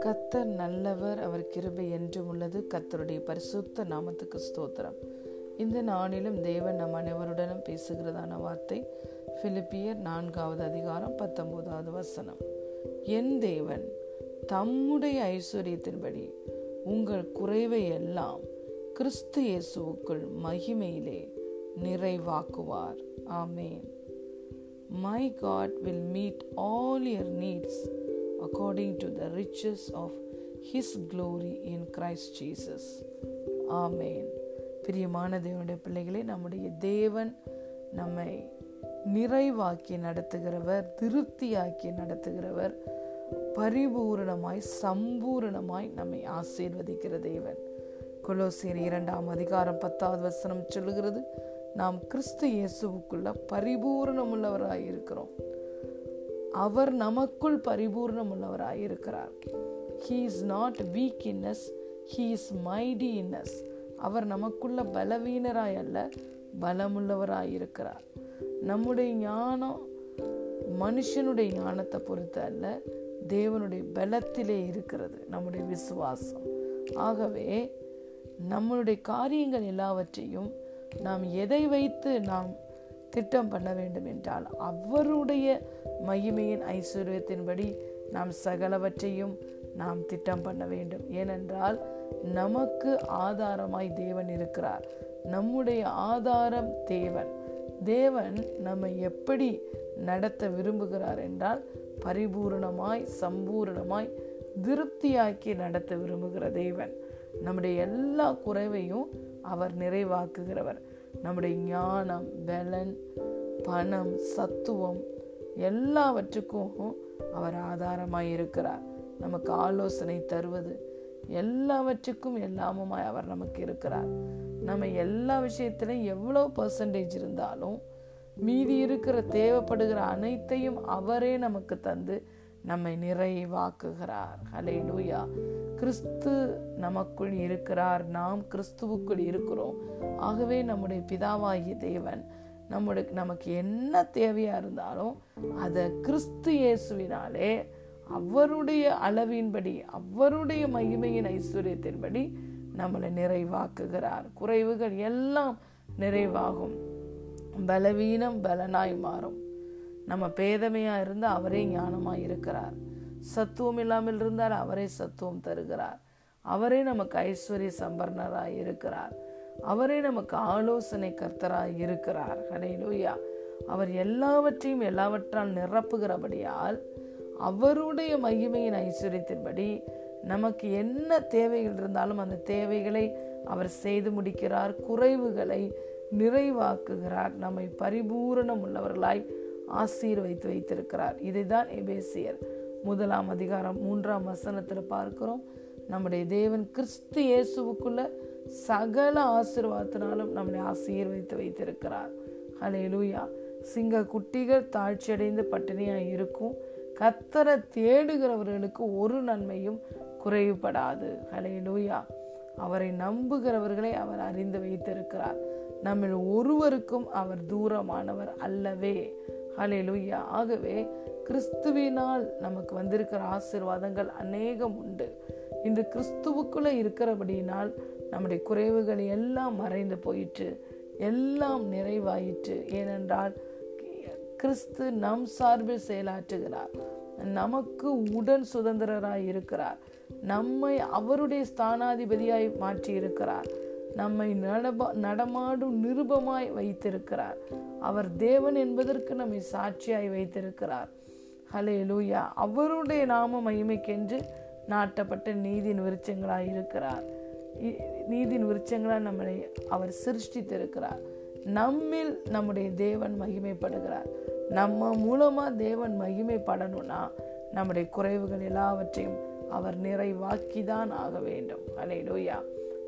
கத்தர் நல்லவர் அவர் கிருபை என்றும் உள்ளது. கத்தருடைய பரிசுத்த நாமத்துக்கு ஸ்தோத்திரம். இந்த நாளிலும் தேவன் நம் அனைவருடனும் பேசுகிறதான வார்த்தை பிலிப்பியர் நான்காவது அதிகாரம் பத்தொன்பதாவது வசனம். என் தேவன் தம்முடைய ஐஸ்வர்யத்தின்படி உங்கள் குறைவை எல்லாம் கிறிஸ்து இயேசுவுக்குள் மகிமையிலே நிறைவாக்குவார். ஆமேன். My God will meet all your needs according to the riches of His glory in Christ Jesus. ஆமேன் பிரியமான தேவனுடைய பிள்ளைகளே நம்முடைய தேவன் நம்மை நிறைவாக்கி நடத்துகிறவர் திருப்தியாக்கி நடத்துகிறவர் பரிபூரணமாய் சம்பூரணமாய் நம்மை ஆசீர்வதிக்கிற தேவன் கொலோசியர் இரண்டாம் அதிகாரம் பத்தாவது வசனம் சொல்லுகிறது நாம் கிறிஸ்து இயேசுவுக்குள்ள பரிபூரணமுள்ளவராய் இருக்கிறோம். அவர் நமக்குள் பரிபூர்ணம் இருக்கிறார் he is not weakness he is mightiness அவர் நமக்குள்ள பலவீனராய் அல்ல பலமுள்ளவராய் இருக்கிறார் நம்முடைய ஞானம் மனுஷனுடைய ஞானத்தை பொறுத்து அல்ல தேவனுடைய பலத்திலே இருக்கிறது நம்முடைய விசுவாசம். ஆகவே நம்மளுடைய காரியங்கள் எல்லாவற்றையும் நாம் எதை வைத்து நாம் திட்டம் பண்ண வேண்டும் என்றால் அவருடைய மகிமையின் ஐஸ்வர்யத்தின்படி நாம் சகலவற்றையும் நாம் திட்டம் பண்ண வேண்டும். ஏனென்றால் நமக்கு ஆதாரமாய் தேவன் இருக்கிறார். நம்முடைய ஆதாரம் தேவன். தேவன் நம்மை எப்படி நடத்த விரும்புகிறார் என்றால் பரிபூரணமாய் சம்பூரணமாய் திருப்தியாக்கி நடத்த விரும்புகிற தேவன். நம்முடைய எல்லா குறைவையும் அவர் நிறைவாக்குகிறவர். நம்முடைய ஞானம் பலன் பணம் சத்துவம் எல்லாவற்றுக்கும் அவர் ஆதாரமாய் இருக்கிறார். நமக்கு ஆலோசனை தருவது எல்லாவற்றுக்கும் எல்லாமுமாய் அவர் நமக்கு இருக்கிறார். நம்ம எல்லா விஷயத்திலையும் எவ்வளோ பர்சன்டேஜ் இருந்தாலும் மீதி இருக்கிற தேவைப்படுகிற அனைத்தையும் அவரே நமக்கு தந்து நம்மை நிறைவாக்குகிறார். ஹலே லூயா கிறிஸ்து நமக்குள் இருக்கிறார். நாம் கிறிஸ்துவுக்குள் இருக்கிறோம். ஆகவே நம்முடைய பிதாவாகிய தேவன் நம்முடைய நமக்கு என்ன தேவையா இருந்தாலும் அதை கிறிஸ்து இயேசுவினாலே அவருடைய அளவின்படி அவருடைய மகிமையின் ஐஸ்வர்யத்தின்படி நம்மளை நிறைவாக்குகிறார். குறைவுகள் எல்லாம் நிறைவாகும். பலவீனம் பலனாய் மாறும். நம்ம பேதமையா இருந்தால் அவரே ஞானமாய் இருக்கிறார். சத்துவம் இல்லாமல் இருந்தால் அவரே சத்துவம் தருகிறார். அவரே நமக்கு ஐஸ்வர்ய சம்பர்ணராய் இருக்கிறார். அவரே நமக்கு ஆலோசனை கர்த்தராய் இருக்கிறார். ஹலேலூயா அவர் எல்லாவற்றையும் எல்லாவற்றால் நிரப்புகிறபடியால் அவருடைய மகிமையின் ஐஸ்வர்யத்தின்படி நமக்கு என்ன தேவைகள் இருந்தாலும் அந்த தேவைகளை அவர் செய்து முடிக்கிறார். குறைவுகளை நிறைவாக்குகிறார். நம்மை பரிபூரணம் உள்ளவர்களாய் ஆசீர்வைத்து வைத்திருக்கிறார். இதைதான் எபேசியர் முதலாம் அதிகாரம் மூன்றாம் வசனத்தில் பார்க்கிறோம். நம்முடைய தேவன் கிறிஸ்து இயேசுவுக்குள்ள சகல ஆசீர்வாதத்தினாலும் நம்மளை ஆசீர்வதித்து வைத்திருக்கிறார். ஹலே லூயா சிங்க குட்டிகள் தாழ்ச்சியடைந்து பட்டினியாக இருக்கும். கத்தரை தேடுகிறவர்களுக்கு ஒரு நன்மையும் குறைவுபடாது. ஹலே லூயா அவரை நம்புகிறவர்களை அவர் அறிந்து வைத்திருக்கிறார். நம்ம ஒருவருக்கும் அவர் தூரமானவர் அல்லவே. ஹலே லூயா ஆகவே கிறிஸ்துவினால் நமக்கு வந்திருக்கிற ஆசிர்வாதங்கள் அநேகம் உண்டு. இன்று கிறிஸ்துவுக்குள்ளே இருக்கிறபடியினால் நம்முடைய குறைவுகள் எல்லாம் மறைந்து போயிற்று எல்லாம் நிறைவாயிற்று. ஏனென்றால் கிறிஸ்து நம் சார்பில் செயலாற்றுகிறார். நமக்கு உடன் சுதந்திரராய் இருக்கிறார் நம்மை அவருடைய ஸ்தானாதிபதியாய் மாற்றி இருக்கிறார் நம்மை நடபா நடமாடும் நிருபமாய் வைத்திருக்கிறார். அவர் தேவன் என்பதற்கு நம்மை சாட்சியாய் வைத்திருக்கிறார். ஹலே லூயா அவருடைய நாம மகிமைக்கென்று நாட்டப்பட்ட நீதியின் விருச்சங்களாய் இருக்கிறார். நீதியின் விருச்சங்களாய் நம்மளை அவர் சிருஷ்டித்திருக்கிறார். நம்மில் நம்முடைய தேவன் மகிமைப்படுகிறார். நம்ம மூலமா தேவன் மகிமைப்படணும்னா நம்முடைய குறைவுகள் எல்லாவற்றையும் அவர் நிறைவாக்கிதான் ஆக வேண்டும். அலையிலோயா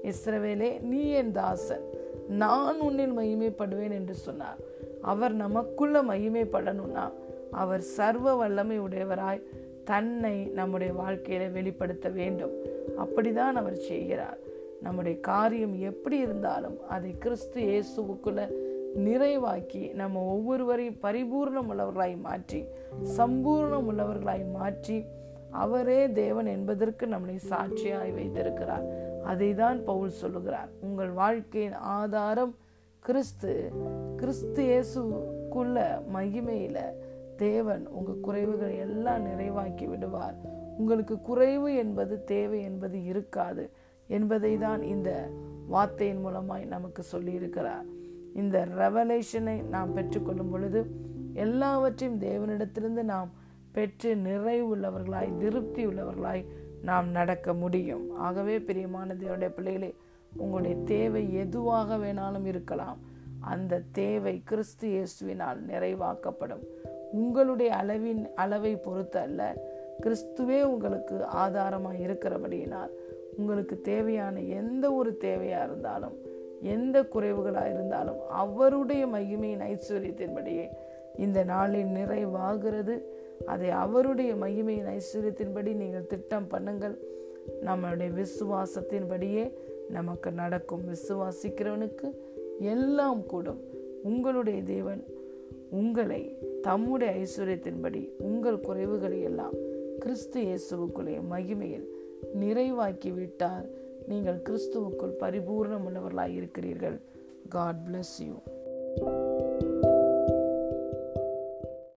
இஸ்ரவேலே நீ என் தாசன். நான் உன்னில் மகிமைப்படுவேன் என்று சொன்னார். அவர் நமக்குள்ள மகிமைப்படணும்னா அவர் சர்வ வல்லமை உடையவராய் தன்னை நம்முடைய வாழ்க்கையில வெளிப்படுத்த வேண்டும். அப்படிதான் அவர் செய்கிறார். நம்முடைய காரியம் எப்படி இருந்தாலும் அதை கிறிஸ்து இயேசுவுக்குள்ள நிறைவாக்கி நம்ம ஒவ்வொருவரையும் பரிபூர்ணம் உள்ளவர்களாய் மாற்றி சம்பூர்ணம் உள்ளவர்களாய் மாற்றி அவரே தேவன் என்பதற்கு நம்மளை சாட்சியாய் வைத்திருக்கிறார். அதை தான் பவுல் சொல்லுகிறார். உங்கள் வாழ்க்கையின் ஆதாரம் கிறிஸ்து. கிறிஸ்து இயேசுக்குள்ள மகிமையில தேவன் உங்க குறைவுகளை எல்லாம் நிறைவாக்கி விடுவார். உங்களுக்கு குறைவு என்பது தேவை என்பது இருக்காது என்பதை தான் இந்த வார்த்தையின் மூலமாய் நமக்கு சொல்லியிருக்கிறார். இந்த ரெவலேஷனை நாம் பெற்றுக்கொள்ளும் பொழுது எல்லாவற்றையும் தேவனிடத்திலிருந்து நாம் பெற்று நிறைவுள்ளவர்களாய் திருப்தி உள்ளவர்களாய் நாம் நடக்க முடியும். ஆகவே பிரியமான தேவனுடைய பிள்ளைகளே உங்களுடைய தேவை எதுவாக வேணாலும் இருக்கலாம். அந்த தேவை கிறிஸ்து இயேசுவினால் நிறைவாக்கப்படும். உங்களுடைய அளவின் அளவை பொறுத்து அல்ல கிறிஸ்துவே உங்களுக்கு ஆதாரமாக இருக்கிறபடியினால் உங்களுக்கு தேவையான எந்த ஒரு தேவையாக இருந்தாலும் எந்த குறைவுகளாக இருந்தாலும் அவருடைய மகிமையின் ஐஸ்வர்யத்தின்படியே இந்த நாளில் நிறைவாகிறது. அதை அவருடைய மகிமையின் ஐஸ்வர்யத்தின்படி நீங்கள் திட்டம் பண்ணுங்கள். நம்மளுடைய விசுவாசத்தின்படியே நமக்கு நடக்கும். விசுவாசிக்கிறவனுக்கு எல்லாம் கூடும். உங்களுடைய தேவன் உங்களை தம்முடைய ஐஸ்வர்யத்தின்படி உங்கள் குறைவுகளை எல்லாம் கிறிஸ்து இயேசுவுக்குள்ளே மகிமையில் நிறைவாக்கி விட்டார். நீங்கள் கிறிஸ்துவுக்குள் பரிபூர்ணம் உள்ளவர்களாக இருக்கிறீர்கள் காட் பிளஸ் யூ